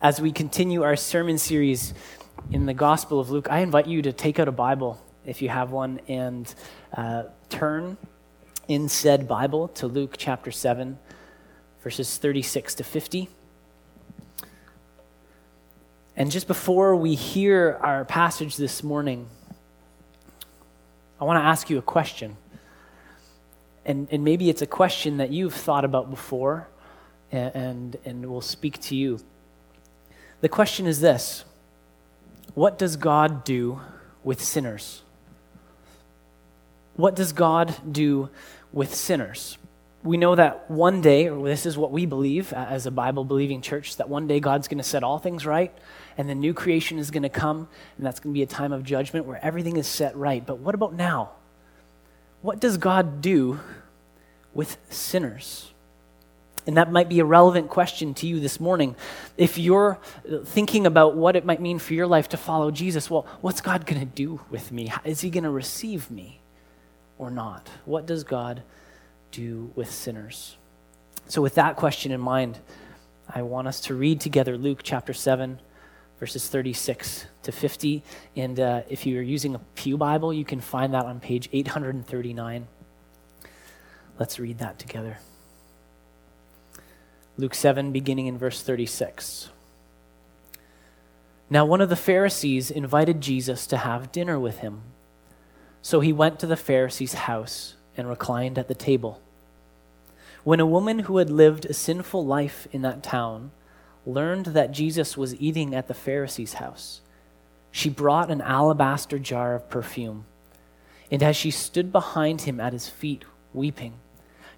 As we continue our sermon series in the Gospel of Luke, I invite you to take out a Bible if you have one and uh, turn in said Bible to Luke chapter 7, verses 36 to 50. And just before we hear our passage this morning, I want to ask you a question. And, and maybe it's a question that you've thought about before and, and, and will speak to you. The question is this What does God do with sinners? What does God do with sinners? We know that one day, or this is what we believe as a Bible believing church, that one day God's going to set all things right, and the new creation is going to come, and that's going to be a time of judgment where everything is set right. But what about now? What does God do with sinners? And that might be a relevant question to you this morning. If you're thinking about what it might mean for your life to follow Jesus, well, what's God going to do with me? Is he going to receive me or not? What does God do with sinners? So, with that question in mind, I want us to read together Luke chapter 7, verses 36 to 50. And uh, if you're using a Pew Bible, you can find that on page 839. Let's read that together. Luke 7, beginning in verse 36. Now, one of the Pharisees invited Jesus to have dinner with him. So he went to the Pharisee's house and reclined at the table. When a woman who had lived a sinful life in that town learned that Jesus was eating at the Pharisee's house, she brought an alabaster jar of perfume. And as she stood behind him at his feet, weeping,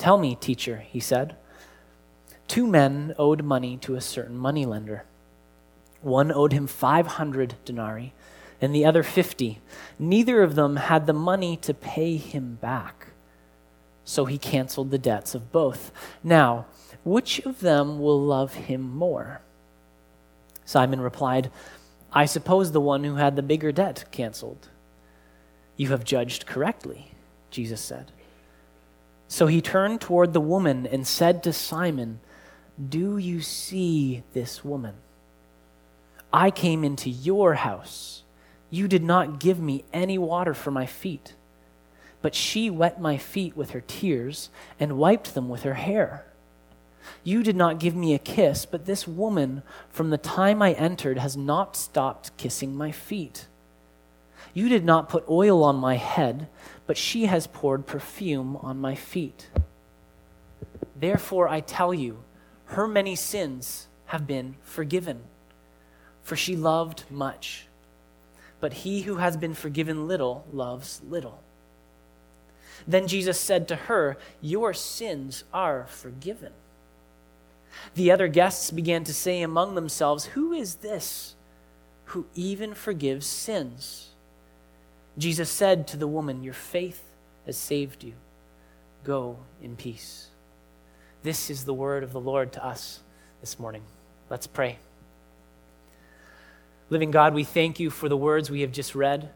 Tell me, teacher, he said. Two men owed money to a certain moneylender. One owed him 500 denarii and the other 50. Neither of them had the money to pay him back. So he canceled the debts of both. Now, which of them will love him more? Simon replied, I suppose the one who had the bigger debt canceled. You have judged correctly, Jesus said. So he turned toward the woman and said to Simon, Do you see this woman? I came into your house. You did not give me any water for my feet, but she wet my feet with her tears and wiped them with her hair. You did not give me a kiss, but this woman, from the time I entered, has not stopped kissing my feet. You did not put oil on my head but she has poured perfume on my feet. Therefore, I tell you, her many sins have been forgiven, for she loved much. But he who has been forgiven little loves little. Then Jesus said to her, Your sins are forgiven. The other guests began to say among themselves, Who is this who even forgives sins? Jesus said to the woman, Your faith has saved you. Go in peace. This is the word of the Lord to us this morning. Let's pray. Living God, we thank you for the words we have just read.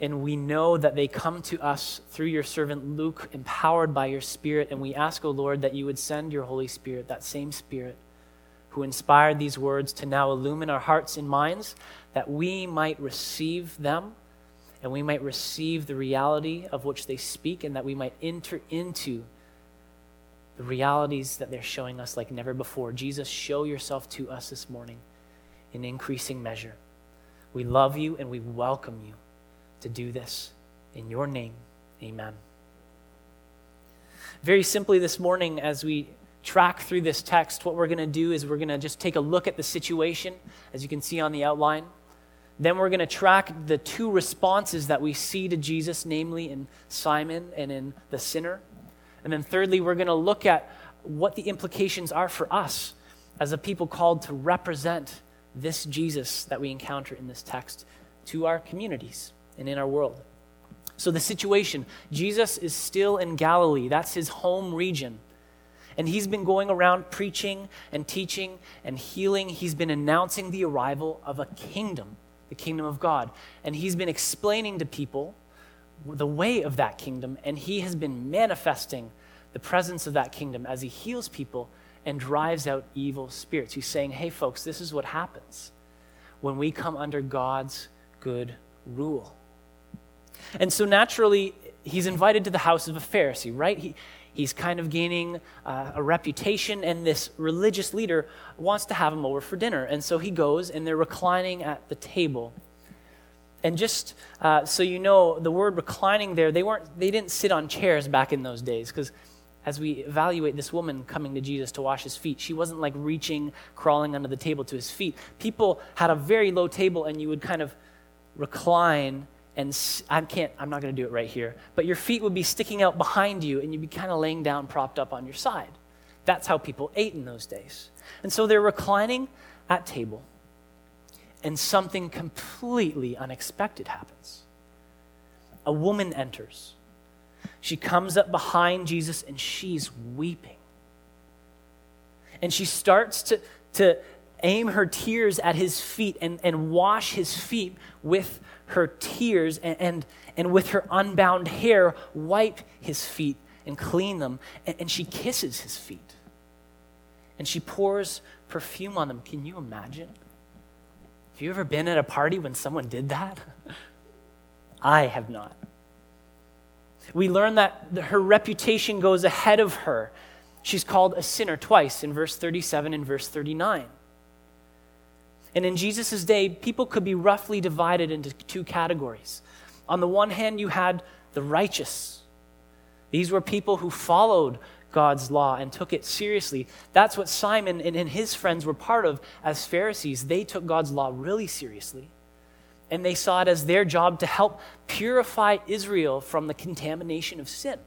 And we know that they come to us through your servant Luke, empowered by your Spirit. And we ask, O oh Lord, that you would send your Holy Spirit, that same Spirit who inspired these words, to now illumine our hearts and minds, that we might receive them and we might receive the reality of which they speak, and that we might enter into the realities that they're showing us like never before. Jesus, show yourself to us this morning in increasing measure. We love you and we welcome you to do this. In your name, amen. Very simply, this morning, as we track through this text, what we're going to do is we're going to just take a look at the situation, as you can see on the outline. Then we're going to track the two responses that we see to Jesus, namely in Simon and in the sinner. And then thirdly, we're going to look at what the implications are for us as a people called to represent this Jesus that we encounter in this text to our communities and in our world. So, the situation Jesus is still in Galilee, that's his home region. And he's been going around preaching and teaching and healing. He's been announcing the arrival of a kingdom, the kingdom of God. And he's been explaining to people the way of that kingdom. And he has been manifesting the presence of that kingdom as he heals people and drives out evil spirits. He's saying, hey, folks, this is what happens when we come under God's good rule. And so naturally, he's invited to the house of a Pharisee, right? He, he's kind of gaining uh, a reputation, and this religious leader wants to have him over for dinner. And so he goes, and they're reclining at the table. And just uh, so you know, the word reclining there, they, weren't, they didn't sit on chairs back in those days, because as we evaluate this woman coming to Jesus to wash his feet, she wasn't like reaching, crawling under the table to his feet. People had a very low table, and you would kind of recline and I can't, I'm not going to do it right here, but your feet would be sticking out behind you, and you'd be kind of laying down, propped up on your side. That's how people ate in those days. And so they're reclining at table, and something completely unexpected happens. A woman enters she comes up behind Jesus and she's weeping. And she starts to, to aim her tears at his feet and, and wash his feet with her tears and, and, and with her unbound hair, wipe his feet and clean them. And, and she kisses his feet. And she pours perfume on them. Can you imagine? Have you ever been at a party when someone did that? I have not. We learn that her reputation goes ahead of her. She's called a sinner twice in verse 37 and verse 39. And in Jesus' day, people could be roughly divided into two categories. On the one hand, you had the righteous. These were people who followed God's law and took it seriously. That's what Simon and, his friends were part of as Pharisees. They took God's law really seriously and they saw it as their job to help purify Israel from the contamination of sin.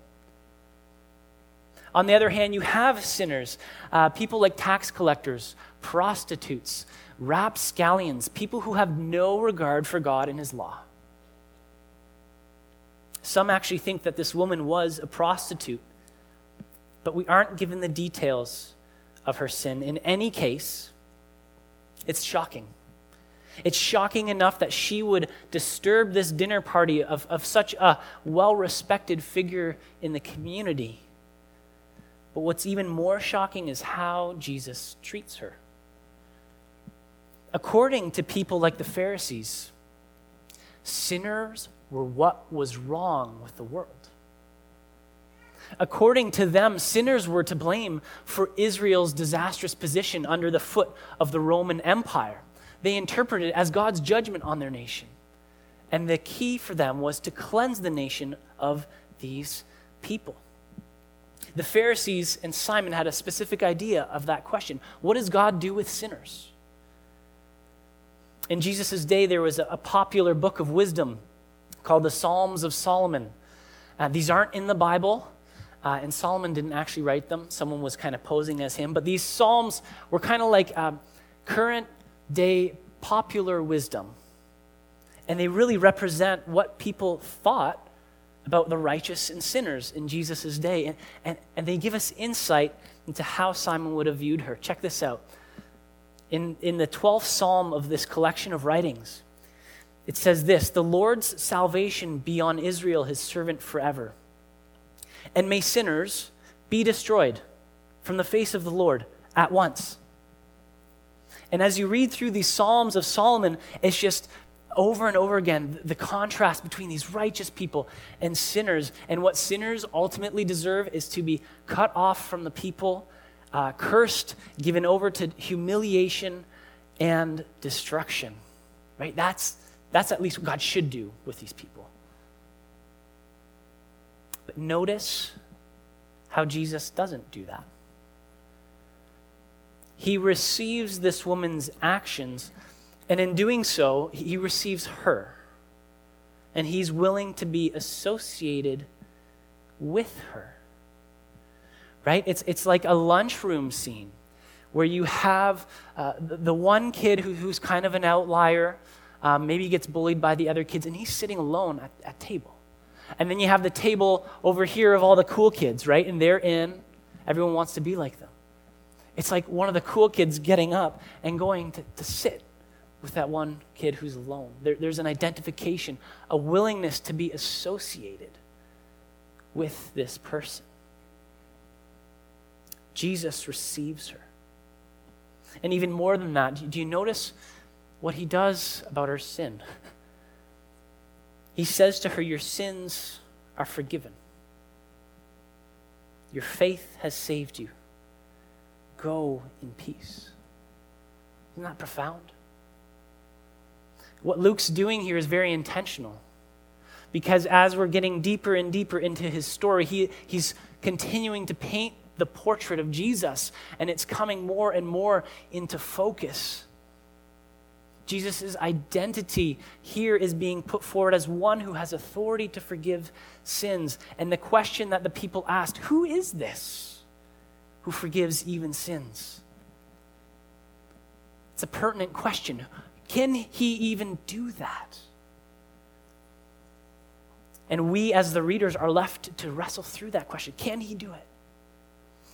On the other hand, you have sinners, uh, people like tax collectors, prostitutes, rapscallions, people who have no regard for God and His law. Some actually think that this woman was a prostitute, but we aren't given the details of her sin. In any case, it's shocking. It's shocking enough that she would disturb this dinner party of, of such a well respected figure in the community. But what's even more shocking is how Jesus treats her. According to people like the Pharisees, sinners were what was wrong with the world. According to them, sinners were to blame for Israel's disastrous position under the foot of the Roman Empire they interpreted it as God's judgment on their nation. And the key for them was to cleanse the nation of these people. The Pharisees and Simon had a specific idea of that question What does God do with sinners? In Jesus' day, there was a popular book of wisdom called the Psalms of Solomon. Uh, these aren't in the Bible, uh, and Solomon didn't actually write them. Someone was kind of posing as him. But these Psalms were kind of like uh, current day popular wisdom. And they really represent what people thought about the righteous and sinners in Jesus' day. And, and, and they give us insight into how Simon would have viewed her. Check this out. In, in the 12th psalm of this collection of writings, it says this The Lord's salvation be on Israel, his servant, forever. And may sinners be destroyed from the face of the Lord at once. And as you read through these Psalms of Solomon, it's just over and over again the contrast between these righteous people and sinners. And what sinners ultimately deserve is to be cut off from the people, uh, cursed, given over to humiliation and destruction. Right? That's, that's at least what God should do with these people. But notice how Jesus doesn't do that he receives this woman's actions, and in doing so, he receives her. And he's willing to be associated with her. Right? It's, it's like a lunchroom scene where you have uh, the, one kid who, who's kind of an outlier, um, maybe gets bullied by the other kids, and he's sitting alone at, at table. And then you have the table over here of all the cool kids, right? And they're in. Everyone wants to be like them. It's like one of the cool kids getting up and going to, to sit with that one kid who's alone. There, there's an identification, a willingness to be associated with this person. Jesus receives her. And even more than that, do you notice what he does about her sin? He says to her, Your sins are forgiven. Your faith has saved you. Go in peace. Isn't that profound? What Luke's doing here is very intentional. Because as we're getting deeper and deeper into his story, he, he's continuing to paint the portrait of Jesus, and it's coming more and more into focus. Jesus' identity here is being put forward as one who has authority to forgive sins. And the question that the people asked who is this who forgives even sins? It's a pertinent question. Can he even do that? And we, as the readers, are left to wrestle through that question. Can he do it?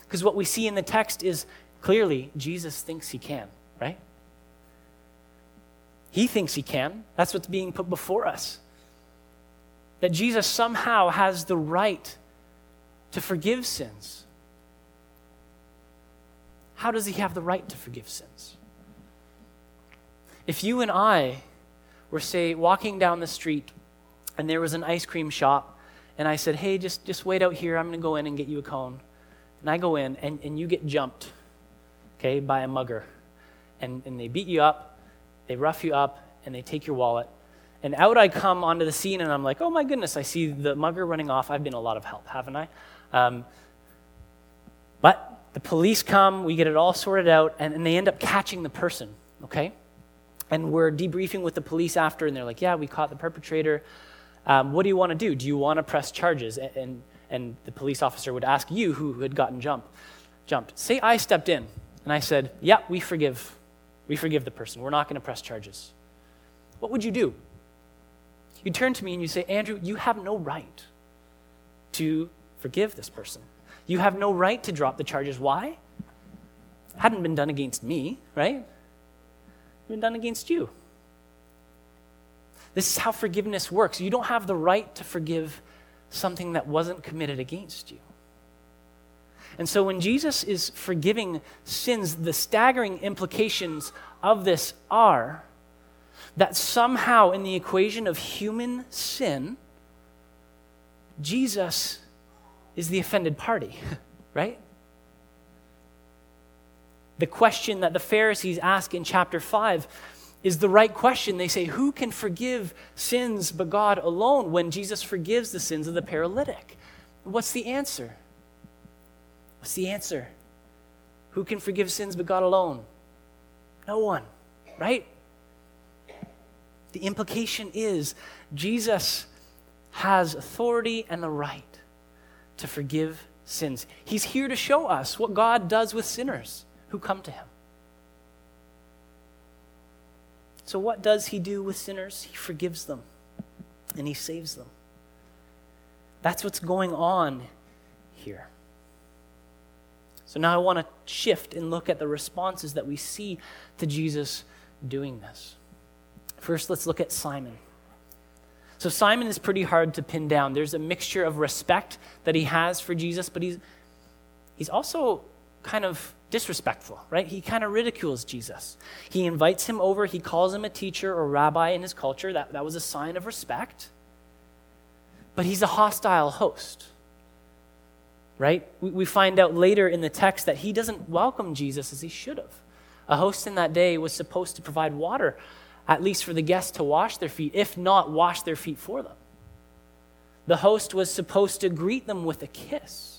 Because what we see in the text is clearly Jesus thinks he can, right? He thinks he can. That's what's being put before us. That Jesus somehow has the right to forgive sins. How does he have the right to forgive sins? If you and I were, say, walking down the street and there was an ice cream shop, and I said, hey, just, just wait out here, I'm going to go in and get you a cone and I go in and, and you get jumped, okay, by a mugger. And, and they beat you up, they rough you up, and they take your wallet. And out I come onto the scene and I'm like, oh my goodness, I see the mugger running off. I've been a lot of help, haven't I? Um, but the police come, we get it all sorted out, and, and they end up catching the person, okay? And we're debriefing with the police after, and they're like, yeah, we caught the perpetrator. Um, what do you want to do? Do you want to press charges? And, and and the police officer would ask you who had gotten jumped. Jumped. Say I stepped in and I said, "Yeah, we forgive. We forgive the person. We're not going to press charges." What would you do? You turn to me and you say, "Andrew, you have no right to forgive this person. You have no right to drop the charges. Why? Hadn't been done against me, right? Been done against you." This is how forgiveness works. You don't have the right to forgive something that wasn't committed against you. And so when Jesus is forgiving sins, the staggering implications of this are that somehow in the equation of human sin, Jesus is the offended party, right? The question that the Pharisees ask in chapter 5 is the right question. They say, Who can forgive sins but God alone when Jesus forgives the sins of the paralytic? What's the answer? What's the answer? Who can forgive sins but God alone? No one, right? The implication is Jesus has authority and the right to forgive sins. He's here to show us what God does with sinners who come to him. So, what does he do with sinners? He forgives them and he saves them. That's what's going on here. So, now I want to shift and look at the responses that we see to Jesus doing this. First, let's look at Simon. So, Simon is pretty hard to pin down. There's a mixture of respect that he has for Jesus, but he's, he's also kind of disrespectful, right? He kind of ridicules Jesus. He invites him over, he calls him a teacher or rabbi in his culture. That, that was a sign of respect. But he's a hostile host, right? We, we find out later in the text that he doesn't welcome Jesus as he should have. A host in that day was supposed to provide water, at least for the guests to wash their feet, if not wash their feet for them. The host was supposed to greet them with a kiss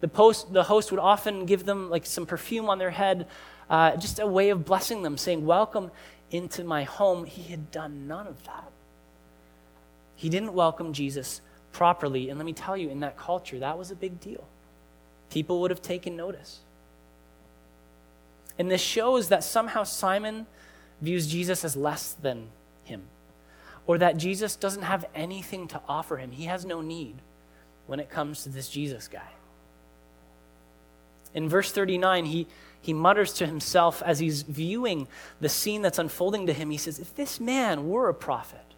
the, post, the host would often give them like some perfume on their head, uh, just a way of blessing them, saying, Welcome into my home. He had done none of that. He didn't welcome Jesus properly. And let me tell you, in that culture, that was a big deal. People would have taken notice. And this shows that somehow Simon views Jesus as less than him, or that Jesus doesn't have anything to offer him. He has no need when it comes to this Jesus guy. In verse 39, he, he mutters to himself as he's viewing the scene that's unfolding to him. He says, If this man were a prophet,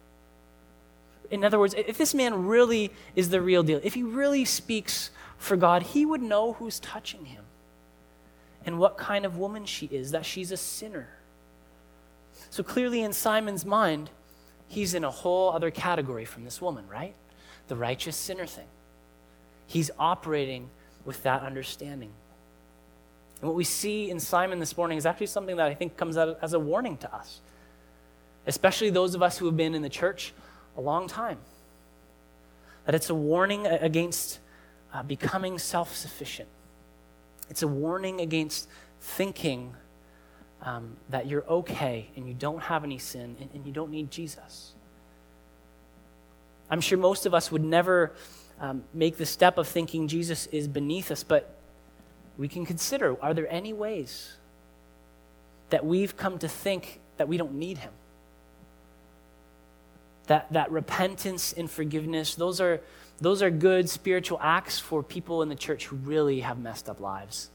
in other words, if this man really is the real deal, if he really speaks for God, he would know who's touching him and what kind of woman she is, that she's a sinner. So clearly, in Simon's mind, he's in a whole other category from this woman, right? The righteous sinner thing. He's operating with that understanding. And what we see in Simon this morning is actually something that I think comes out as a warning to us, especially those of us who have been in the church a long time. That it's a warning against uh, becoming self sufficient, it's a warning against thinking um, that you're okay and you don't have any sin and, and, you don't need Jesus. I'm sure most of us would never um, make the step of thinking Jesus is beneath us, but we can consider are there any ways that we've come to think that we don't need him? That, that repentance and forgiveness, those are, those are good spiritual acts for people in the church who really have messed up lives.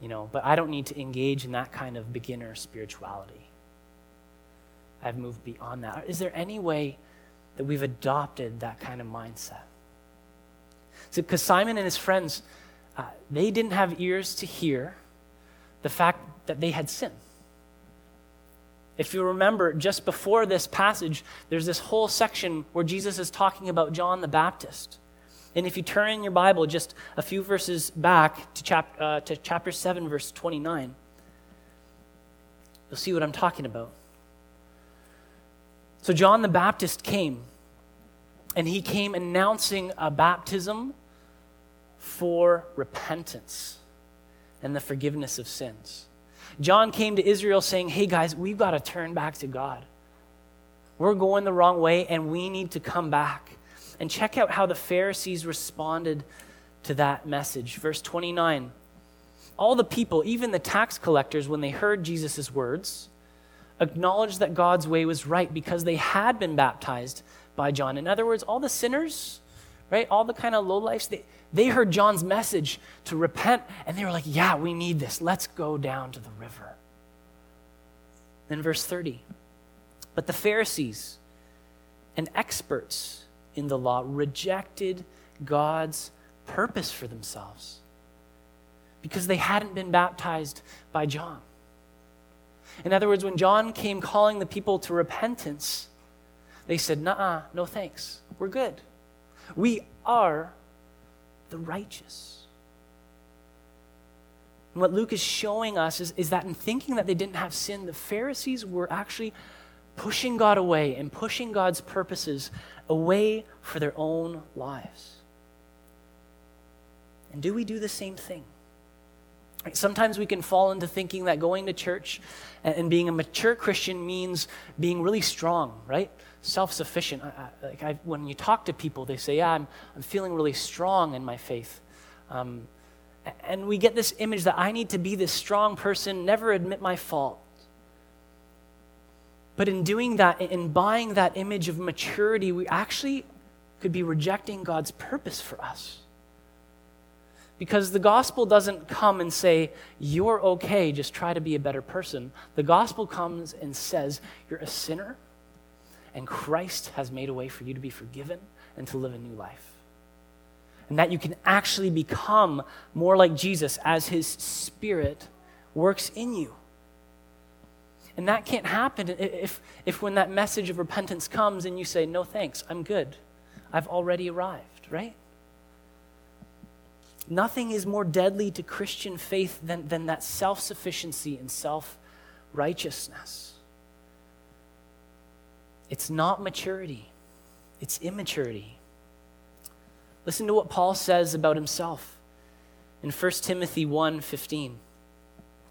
You know, but I don't need to engage in that kind of beginner spirituality. I've moved beyond that. Is there any way that we've adopted that kind of mindset? Because Simon and his friends, uh, they didn't have ears to hear the fact that they had sinned. If you remember, just before this passage, there's this whole section where Jesus is talking about John the Baptist. And if you turn in your Bible just a few verses back to, chap- uh, to chapter 7, verse 29, you'll see what I'm talking about. So, John the Baptist came, and he came announcing a baptism for repentance and the forgiveness of sins. John came to Israel saying, Hey guys, we've got to turn back to God. We're going the wrong way and we need to come back. And check out how the Pharisees responded to that message. Verse 29 All the people, even the tax collectors, when they heard Jesus' words, acknowledged that God's way was right because they had been baptized by John. In other words, all the sinners, right, all the kind of low lives, they, they heard John's message to repent, and they were like, Yeah, we need this. Let's go down to the river. Then, verse 30. But the Pharisees and experts in the law rejected God's purpose for themselves because they hadn't been baptized by John. In other words, when John came calling the people to repentance, they said, Nah, no thanks. We're good. We are the righteous. And what Luke is showing us is, is that in thinking that they didn't have sin, the Pharisees were actually pushing God away and pushing God's purposes away for their own lives. And do we do the same thing? Sometimes we can fall into thinking that going to church and being a mature Christian means being really strong, right? Self sufficient. like when you talk to people, they say, Yeah, I'm, I'm feeling really strong in my faith. Um, and we get this image that I need to be this strong person, never admit my fault. But in doing that, in buying that image of maturity, we actually could be rejecting God's purpose for us. Because the gospel doesn't come and say, You're okay, just try to be a better person. The gospel comes and says, You're a sinner and Christ has made a way for you to be forgiven and to live a new life. And that you can actually become more like Jesus as his spirit works in you. And that can't happen if, if when that message of repentance comes and you say, No thanks, I'm good. I've already arrived, right? Nothing is more deadly to Christian faith than, than that self sufficiency and self righteousness. It's not maturity, it's immaturity. Listen to what Paul says about himself in 1 Timothy 1:15.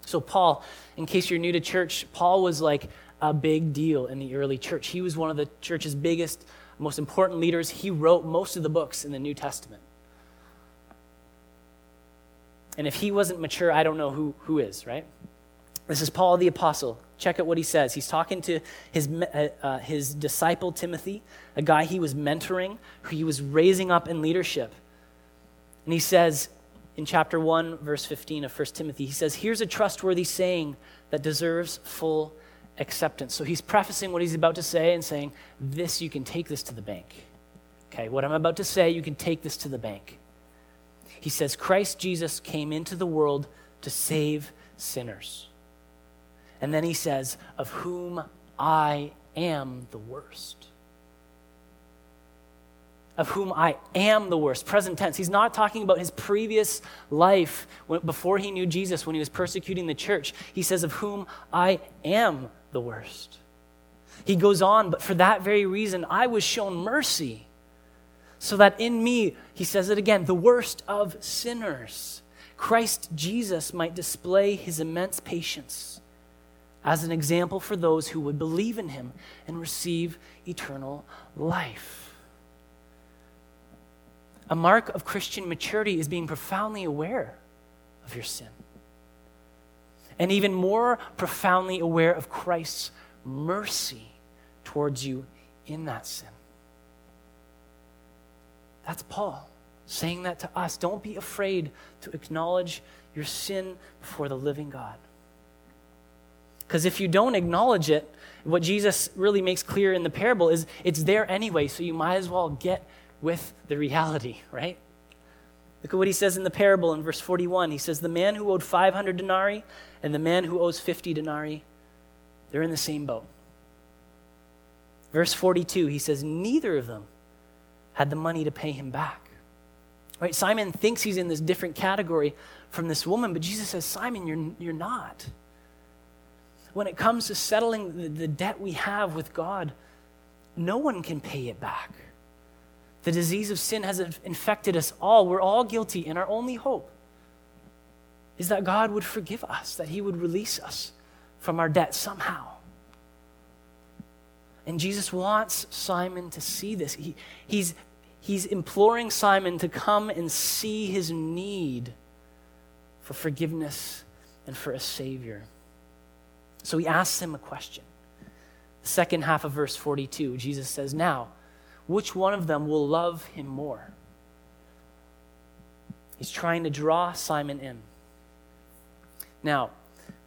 So Paul, in case you're new to church, Paul was like a big deal in the early church. He was one of the church's biggest, most important leaders. He wrote most of the books in the New Testament. And if he wasn't mature, I don't know who, who is, right? This is Paul the Apostle. Check out what he says. He's talking to his, uh, uh, his disciple Timothy, a guy he was mentoring, who he was raising up in leadership. And he says in chapter 1, verse 15 of 1 Timothy, he says, Here's a trustworthy saying that deserves full acceptance. So he's prefacing what he's about to say and saying, This, you can take this to the bank. Okay, what I'm about to say, you can take this to the bank. He says, Christ Jesus came into the world to save sinners. And then he says, Of whom I am the worst. Of whom I am the worst. Present tense. He's not talking about his previous life before he knew Jesus when he was persecuting the church. He says, Of whom I am the worst. He goes on, but for that very reason, I was shown mercy so that in me, he says it again, the worst of sinners, Christ Jesus might display his immense patience as an example for those who would believe in him and receive eternal life. A mark of Christian maturity is being profoundly aware of your sin. And even more profoundly aware of Christ's mercy towards you in that sin. That's Paul saying that to us. Don't be afraid to acknowledge your sin before the living God. Because if you don't acknowledge it, what Jesus really makes clear in the parable is it's there anyway, so you might as well get with the reality, right? Look at what he says in the parable in verse 41. He says, The man who owed 500 denarii and the man who owes 50 denarii, they're in the same boat. Verse 42, he says, Neither of them had the money to pay him back. Right? Simon thinks he's in this different category from this woman, but Jesus says, Simon, you're, you're not. When it comes to settling the, debt we have with God, no one can pay it back. The disease of sin has infected us all. We're all guilty, and our only hope is that God would forgive us, that He would release us from our debt somehow. And Jesus wants Simon to see this. He, he's, he's imploring Simon to come and see his need for forgiveness and for a Savior. So he asks him a question. The second half of verse 42, Jesus says, Now, which one of them will love him more? He's trying to draw Simon in. Now,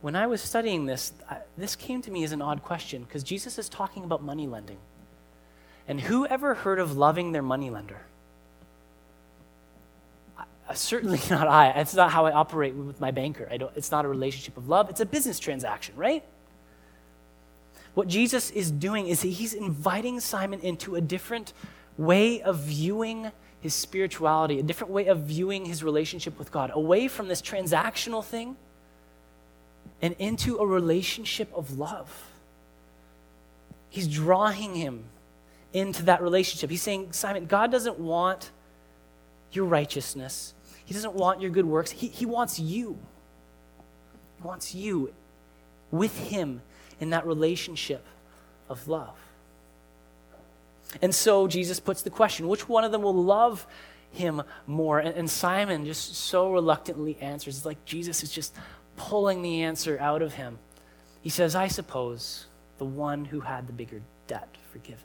when I was studying this, this came to me as an odd question because Jesus is talking about money lending. And who ever heard of loving their moneylender? certainly not I. It's not how I operate with my banker. It's not a relationship of love, it's a business transaction, right? What Jesus is doing is he's inviting Simon into a different way of viewing his spirituality, a different way of viewing his relationship with God, away from this transactional thing and into a relationship of love. He's drawing him into that relationship. He's saying, Simon, God doesn't want your righteousness, He doesn't want your good works. He, he wants you. He wants you with Him in that relationship of love. And so Jesus puts the question which one of them will love him more? And, and Simon just so reluctantly answers. It's like Jesus is just pulling the answer out of him. He says, I suppose the one who had the bigger debt forgiven.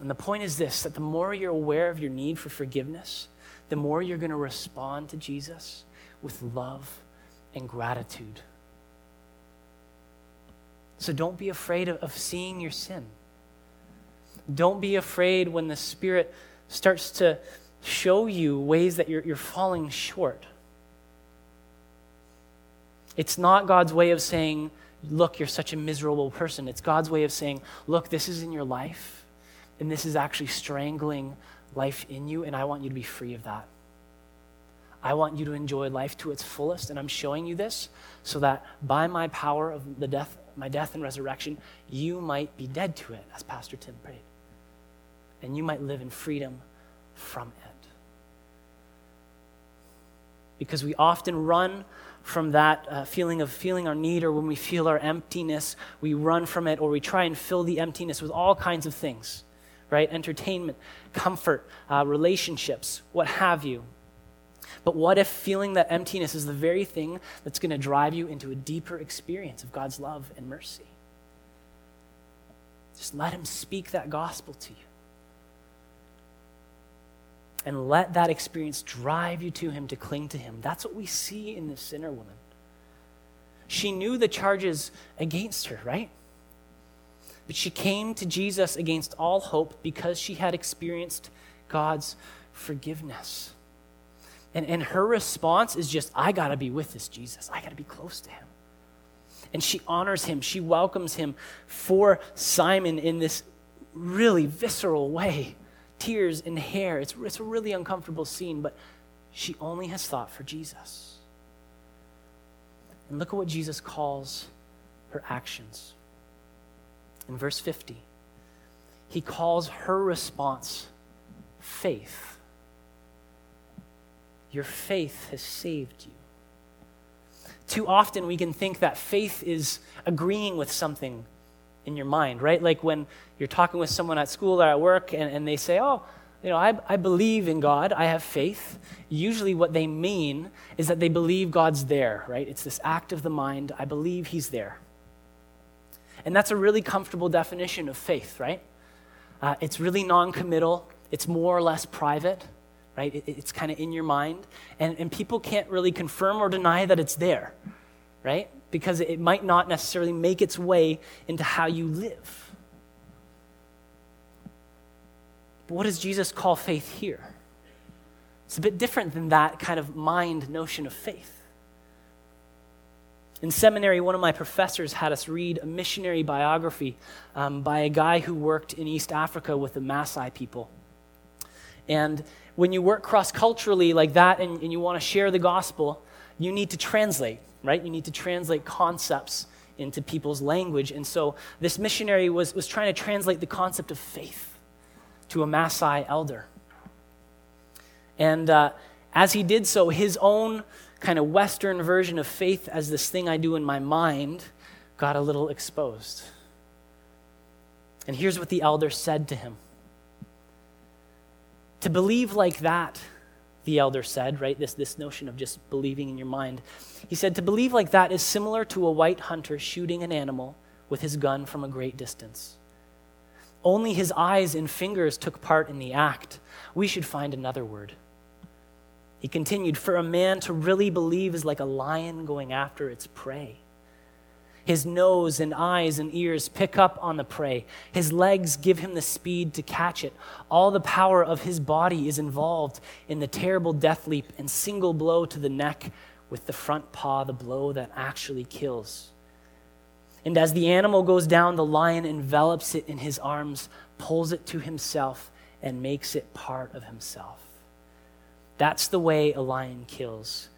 And the point is this that the more you're aware of your need for forgiveness, the more you're going to respond to Jesus with love and gratitude. So don't be afraid of, of seeing your sin. Don't be afraid when the Spirit starts to show you ways that you're, you're falling short. It's not God's way of saying, look, you're such a miserable person. It's God's way of saying, look, this is in your life, and this is actually strangling life in you, and I want you to be free of that. I want you to enjoy life to its fullest, and I'm showing you this so that by my power of the death, my death and resurrection, you might be dead to it, as Pastor Tim prayed. And you might live in freedom from it. Because we often run from that uh, feeling of feeling our need, or when we feel our emptiness, we run from it, or we try and fill the emptiness with all kinds of things, right? Entertainment, comfort, uh, relationships, what have you. But what if feeling that emptiness is the very thing that's going to drive you into a deeper experience of God's love and mercy? Just let Him speak that gospel to you. And let that experience drive you to Him to cling to Him. That's what we see in this sinner woman. She knew the charges against her, right? But she came to Jesus against all hope because she had experienced God's forgiveness. And, and her response is just, I got to be with this Jesus. I got to be close to him. And she honors him. She welcomes him for Simon in this really visceral way tears and hair. It's, it's a really uncomfortable scene, but she only has thought for Jesus. And look at what Jesus calls her actions. In verse 50, he calls her response faith. Your faith has saved you. Too often we can think that faith is agreeing with something in your mind, right? Like when you're talking with someone at school or at work and, and they say, Oh, you know, I, I believe in God, I have faith. Usually, what they mean is that they believe God's there, right? It's this act of the mind. I believe He's there. And that's a really comfortable definition of faith, right? Uh, it's really non committal, it's more or less private right? It, it's kind of in your mind. And, and people can't really confirm or deny that it's there, right? Because it might not necessarily make its way into how you live. But what does Jesus call faith here? It's a bit different than that kind of mind notion of faith. In seminary, one of my professors had us read a missionary biography um, by a guy who worked in East Africa with the Maasai people. And when you work cross culturally like that and, and you want to share the gospel, you need to translate, right? You need to translate concepts into people's language. And so this missionary was, was trying to translate the concept of faith to a Maasai elder. And uh, as he did so, his own kind of Western version of faith as this thing I do in my mind got a little exposed. And here's what the elder said to him to believe like that, the elder said, right? This, this notion of just believing in your mind. He said, to believe like that is similar to a white hunter shooting an animal with his gun from a great distance. Only his eyes and fingers took part in the act. We should find another word. He continued, For a man to really believe is like a lion going after its prey. His nose and eyes and ears pick up on the prey. His legs give him the speed to catch it. All the power of his body is involved in the terrible death leap and single blow to the neck with the front paw, the blow that actually kills. And as the animal goes down, the lion envelops it in his arms, pulls it to himself, and makes it part of himself. That's the way a lion kills.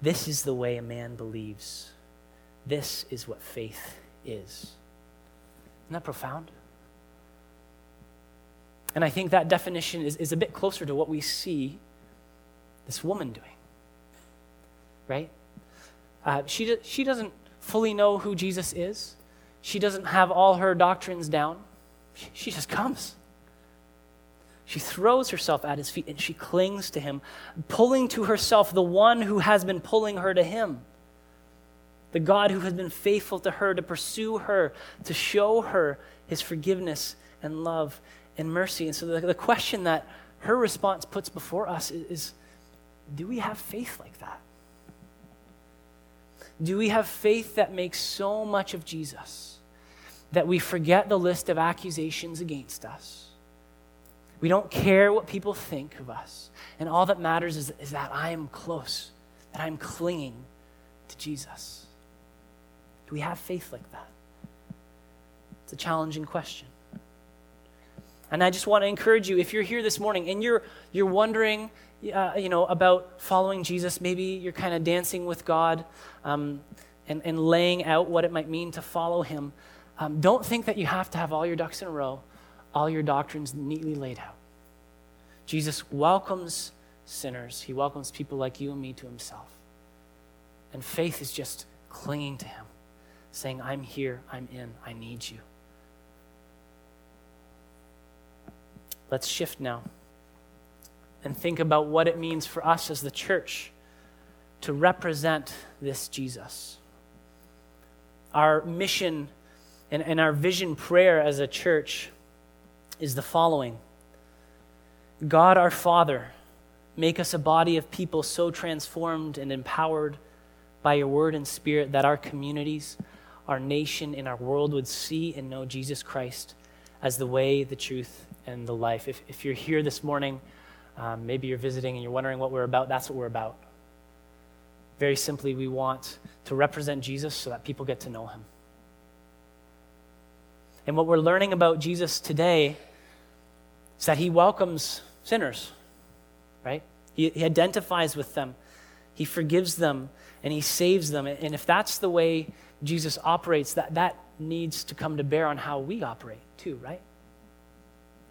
This is the way a man believes. This is what faith is. Isn't that profound? And I think that definition is, is a bit closer to what we see this woman doing. Right? Uh, she, she doesn't fully know who Jesus is, she doesn't have all her doctrines down. She, she just comes. She throws herself at his feet and she clings to him, pulling to herself the one who has been pulling her to him the God who has been faithful to her, to pursue her, to show her his forgiveness and love and mercy. And so the, the question that her response puts before us is, is do we have faith like that? Do we have faith that makes so much of Jesus that we forget the list of accusations against us? We don't care what people think of us. And all that matters is, is that I am close, that I'm clinging to Jesus. Do we have faith like that? It's a challenging question. And I just want to encourage you if you're here this morning and you're, you're wondering uh, you know, about following Jesus, maybe you're kind of dancing with God um, and, and laying out what it might mean to follow Him, um, don't think that you have to have all your ducks in a row, all your doctrines neatly laid out. Jesus welcomes sinners, He welcomes people like you and me to Himself. And faith is just clinging to Him saying, I'm here, I'm in, I need you. Let's shift now and think about what it means for us as the church to represent this Jesus. Our mission and, and our vision prayer as a church is the following God our Father, make us a body of people so transformed and empowered by your word and spirit that our communities, our nation, and our world would see and know Jesus Christ as the way, the truth, and the life. If, if you're here this morning, um, maybe you're visiting and you're wondering what we're about, that's what we're about. Very simply, we want to represent Jesus so that people get to know him. And what we're learning about Jesus today is that he welcomes sinners, right? He, he identifies with them, he forgives them, and he saves them. And if that's the way Jesus operates, that, that needs to come to bear on how we operate too, right?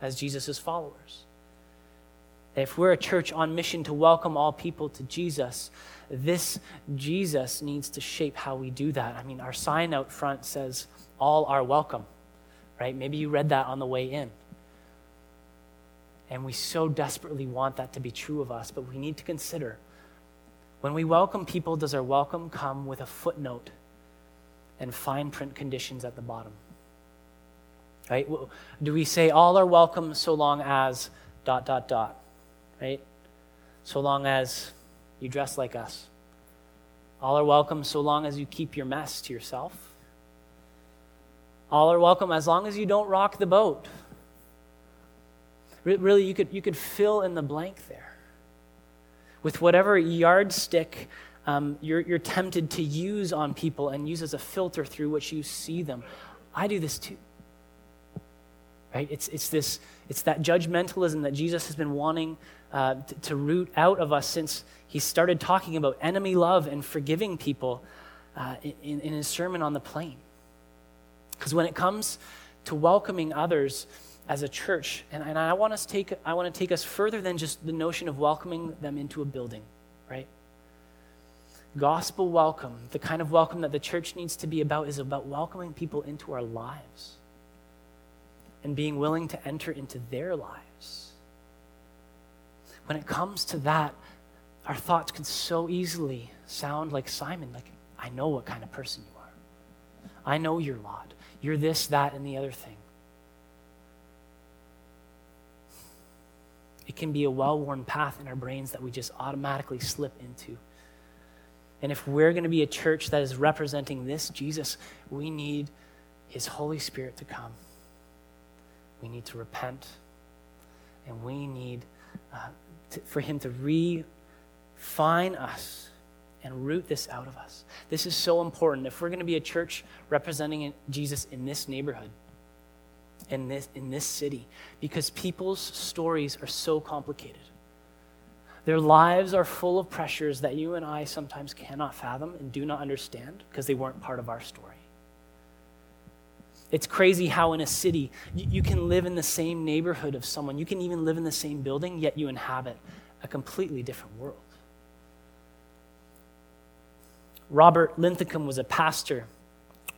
As Jesus' followers. If we're a church on mission to welcome all people to Jesus, this Jesus needs to shape how we do that. I mean, our sign out front says, All are welcome, right? Maybe you read that on the way in. And we so desperately want that to be true of us, but we need to consider when we welcome people, does our welcome come with a footnote and fine print conditions at the bottom? Right? Do we say all are welcome so long as dot, dot, dot? Right? So long as you dress like us. All are welcome so long as you keep your mess to yourself. All are welcome as long as you don't rock the boat. Really, you could, you could fill in the blank there with whatever yardstick um, you're, you're tempted to use on people and use as a filter through which you see them. I do this too. Right? It's, it's, this, it's that judgmentalism that Jesus has been wanting uh, to, to, root out of us since he started talking about enemy love and forgiving people uh, in, in his sermon on the plain. Because when it comes to welcoming others, as a church. And, and I, want us take, I want to take us further than just the notion of welcoming them into a building, right? Gospel welcome, the kind of welcome that the church needs to be about, is about welcoming people into our lives and being willing to enter into their lives. When it comes to that, our thoughts can so easily sound like Simon, like, I know what kind of person you are. I know your lot. You're this, that, and the other thing. It can be a well worn path in our brains that we just automatically slip into. And if we're going to be a church that is representing this Jesus, we need His Holy Spirit to come. We need to repent. And we need uh, to, for Him to refine us and root this out of us. This is so important. If we're going to be a church representing Jesus in this neighborhood, in this, in this city because people's stories are so complicated. Their lives are full of pressures that you and I sometimes cannot fathom and do not understand because they weren't part of our story. It's crazy how in a city you, can live in the same neighborhood of someone, you can even live in the same building, yet you inhabit a completely different world. Robert Linthicum was a pastor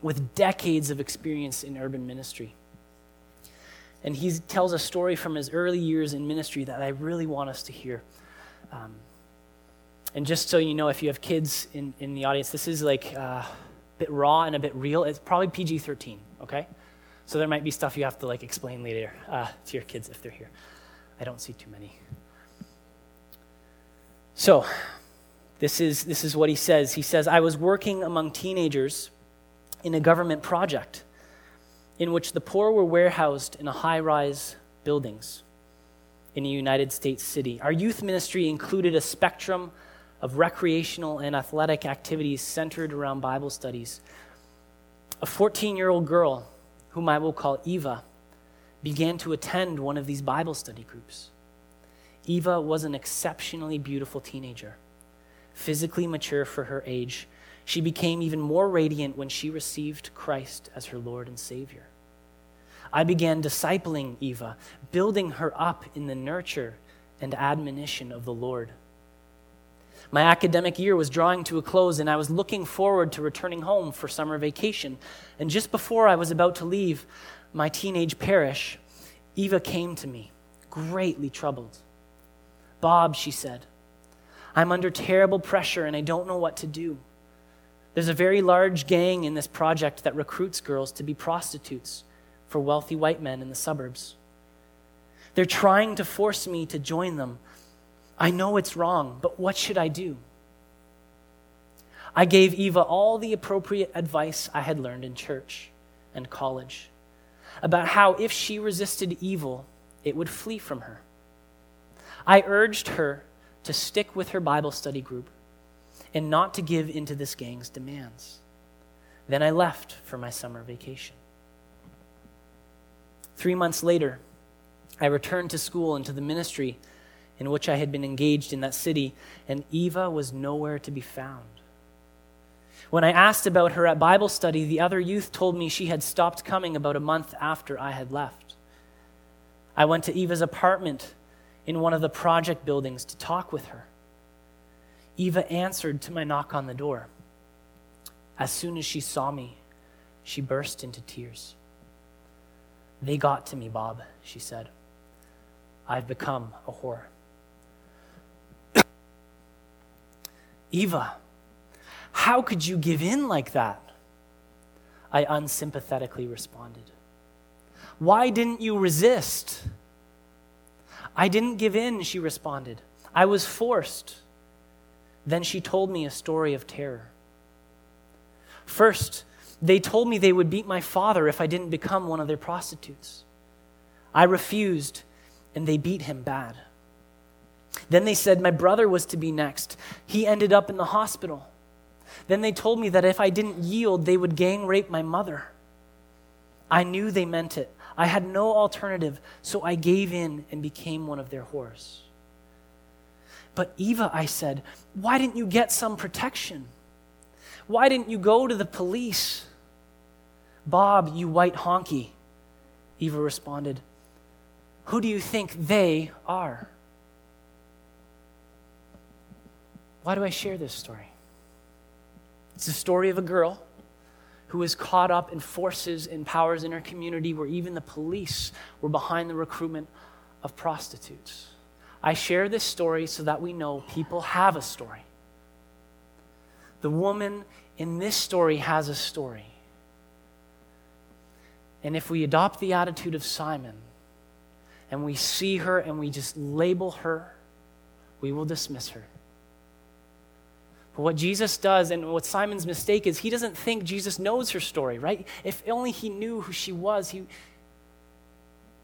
with decades of experience in urban ministry. And he tells a story from his early years in ministry that I really want us to hear. Um, and just so you know, if you have kids in, in the audience, this is like uh, a bit raw and a bit real. It's probably PG 13, okay? So there might be stuff you have to like explain later uh, to your kids if they're here. I don't see too many. So, this is, this is what he says. He says, I was working among teenagers in a government project in which the poor were warehoused in high rise buildings in a United States city. Our youth ministry included a spectrum of recreational and athletic activities centered around Bible studies. A 14 year old girl, whom I will call Eva, began to attend one of these Bible study groups. Eva was an exceptionally beautiful teenager, physically mature for her age she became even more radiant when she received Christ as her Lord and Savior. I began discipling Eva, building her up in the nurture and admonition of the Lord. My academic year was drawing to a close, and I was looking forward to returning home for summer vacation. And just before I was about to leave my teenage parish, Eva came to me, greatly troubled. Bob, she said, I'm under terrible pressure and I don't know what to do. There's a very large gang in this project that recruits girls to be prostitutes for wealthy white men in the suburbs. They're trying to force me to join them. I know it's wrong, but what should I do? I gave Eva all the appropriate advice I had learned in church and college about how if she resisted evil, it would flee from her. I urged her to stick with her Bible study group and not to give into this gang's demands. Then I left for my summer vacation. Three months later, I returned to school and to the ministry in which I had been engaged in that city, and Eva was nowhere to be found. When I asked about her at Bible study, the other youth told me she had stopped coming about a month after I had left. I went to Eva's apartment in one of the project buildings to talk with her. Eva answered to my knock on the door. As soon as she saw me, she burst into tears. They got to me, Bob, she said. I've become a whore. Eva, how could you give in like that? I unsympathetically responded. Why didn't you resist? I didn't give in, she responded. I was forced. Then she told me a story of terror. First, they told me they would beat my father if I didn't become one of their prostitutes. I refused, and they beat him bad. Then they said my brother was to be next. He ended up in the hospital. Then they told me that if I didn't yield, they would gang rape my mother. I knew they meant it. I had no alternative, so I gave in and became one of their whores. But Eva, I said, why didn't you get some protection? Why didn't you go to the police? Bob, you white honky, Eva responded. Who do you think they are? Why do I share this story? It's the story of a girl who was caught up in forces and powers in her community where even the police were behind the recruitment of prostitutes. I share this story so that we know people have a story. The woman in this story has a story. And if we adopt the attitude of Simon and we see her and we just label her, we will dismiss her. But what Jesus does, and what Simon's mistake is, he doesn't think Jesus knows her story, right? If only he knew who she was, he.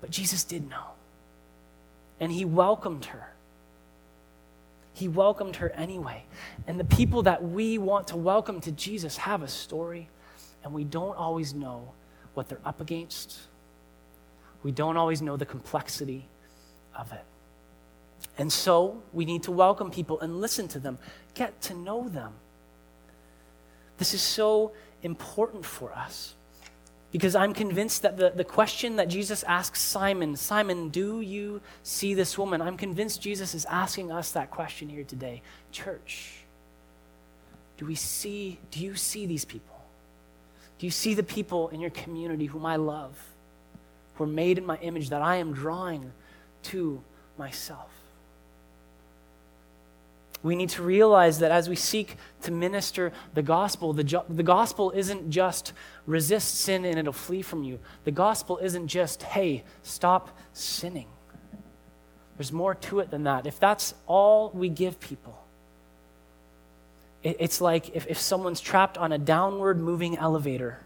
But Jesus did know. And he welcomed her. He welcomed her anyway. And the people that we want to welcome to Jesus have a story, and we don't always know what they're up against. We don't always know the complexity of it. And so we need to welcome people and listen to them, get to know them. This is so important for us because I'm convinced that the, the question that Jesus asks Simon, Simon, do you see this woman? I'm convinced Jesus is asking us that question here today. Church, do we see, do you see these people? Do you see the people in your community whom I love, who are made in my image, that I am drawing to myself? We need to realize that as we seek to minister the gospel, the, jo- the gospel isn't just resist sin and it'll flee from you. The gospel isn't just, hey, stop sinning. There's more to it than that. If that's all we give people, it's like if, if someone's trapped on a downward moving elevator.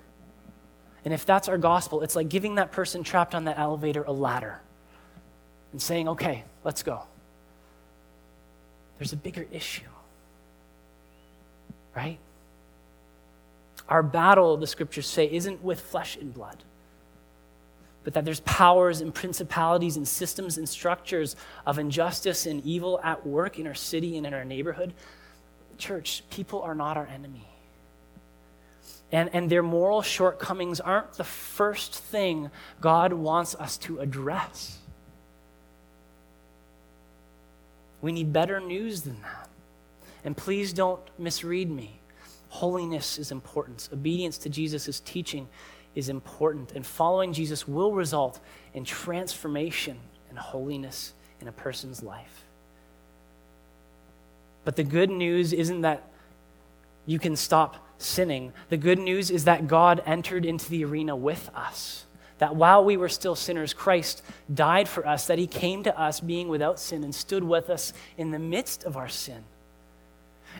And if that's our gospel, it's like giving that person trapped on that elevator a ladder and saying, okay, let's go there's a bigger issue. Right? Our battle, the scriptures say, isn't with flesh and blood, but that there's powers and principalities and systems and structures of injustice and evil at work in our city and in our neighborhood. Church, people are not our enemy. And, and their moral shortcomings aren't the first thing God wants us to address. We need better news than that. And please don't misread me. Holiness is important. Obedience to Jesus' teaching is important. And following Jesus will result in transformation and holiness in a person's life. But the good news isn't that you can stop sinning. The good news is that God entered into the arena with us. That while we were still sinners, Christ died for us, that he came to us being without sin and stood with us in the midst of our sin.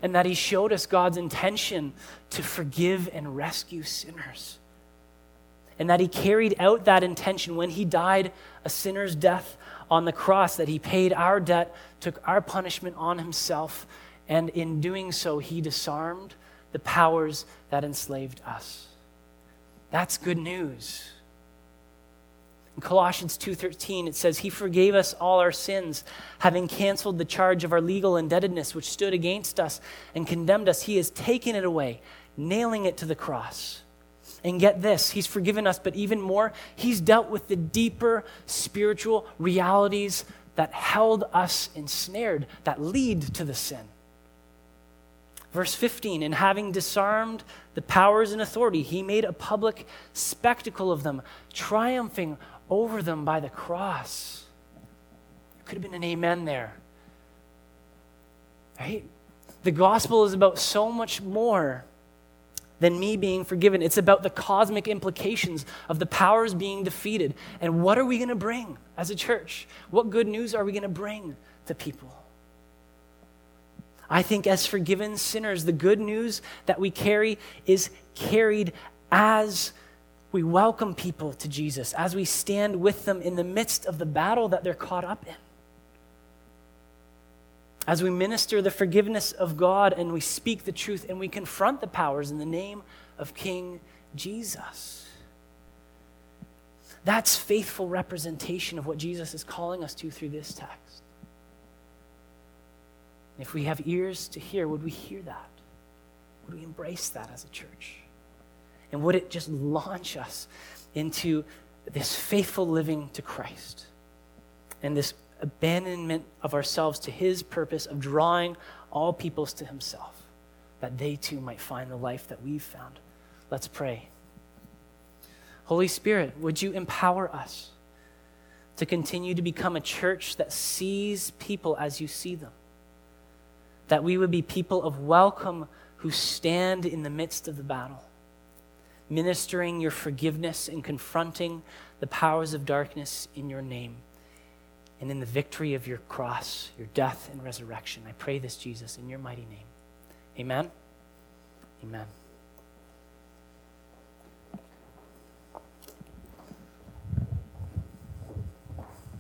And that he showed us God's intention to forgive and rescue sinners. And that he carried out that intention when he died a sinner's death on the cross, that he paid our debt, took our punishment on himself, and in doing so, he disarmed the powers that enslaved us. That's good news. In Colossians 2:13 it says he forgave us all our sins having canceled the charge of our legal indebtedness which stood against us and condemned us he has taken it away nailing it to the cross. And get this, he's forgiven us but even more he's dealt with the deeper spiritual realities that held us ensnared that lead to the sin. Verse 15, and having disarmed the powers and authority, he made a public spectacle of them, triumphing over them by the cross. There could have been an amen there. Right? The gospel is about so much more than me being forgiven. It's about the cosmic implications of the powers being defeated. And what are we going to bring as a church? What good news are we going to bring to people? I think as forgiven sinners, the good news that we carry is carried as we welcome people to Jesus, as we stand with them in the midst of the battle that they're caught up in. As we minister the forgiveness of God and we speak the truth and we confront the powers in the name of King Jesus. That's faithful representation of what Jesus is calling us to through this text. If we have ears to hear, would we hear that? Would we embrace that as a church? And would it just launch us into this faithful living to Christ and this abandonment of ourselves to his purpose of drawing all peoples to himself, that they too might find the life that we've found? Let's pray. Holy Spirit, would you empower us to continue to become a church that sees people as you see them? that we would be people of welcome who stand in the midst of the battle, ministering your forgiveness and confronting the powers of darkness in your name and in the victory of your cross, your death and resurrection. I pray this, Jesus, in your mighty name. Amen. Amen.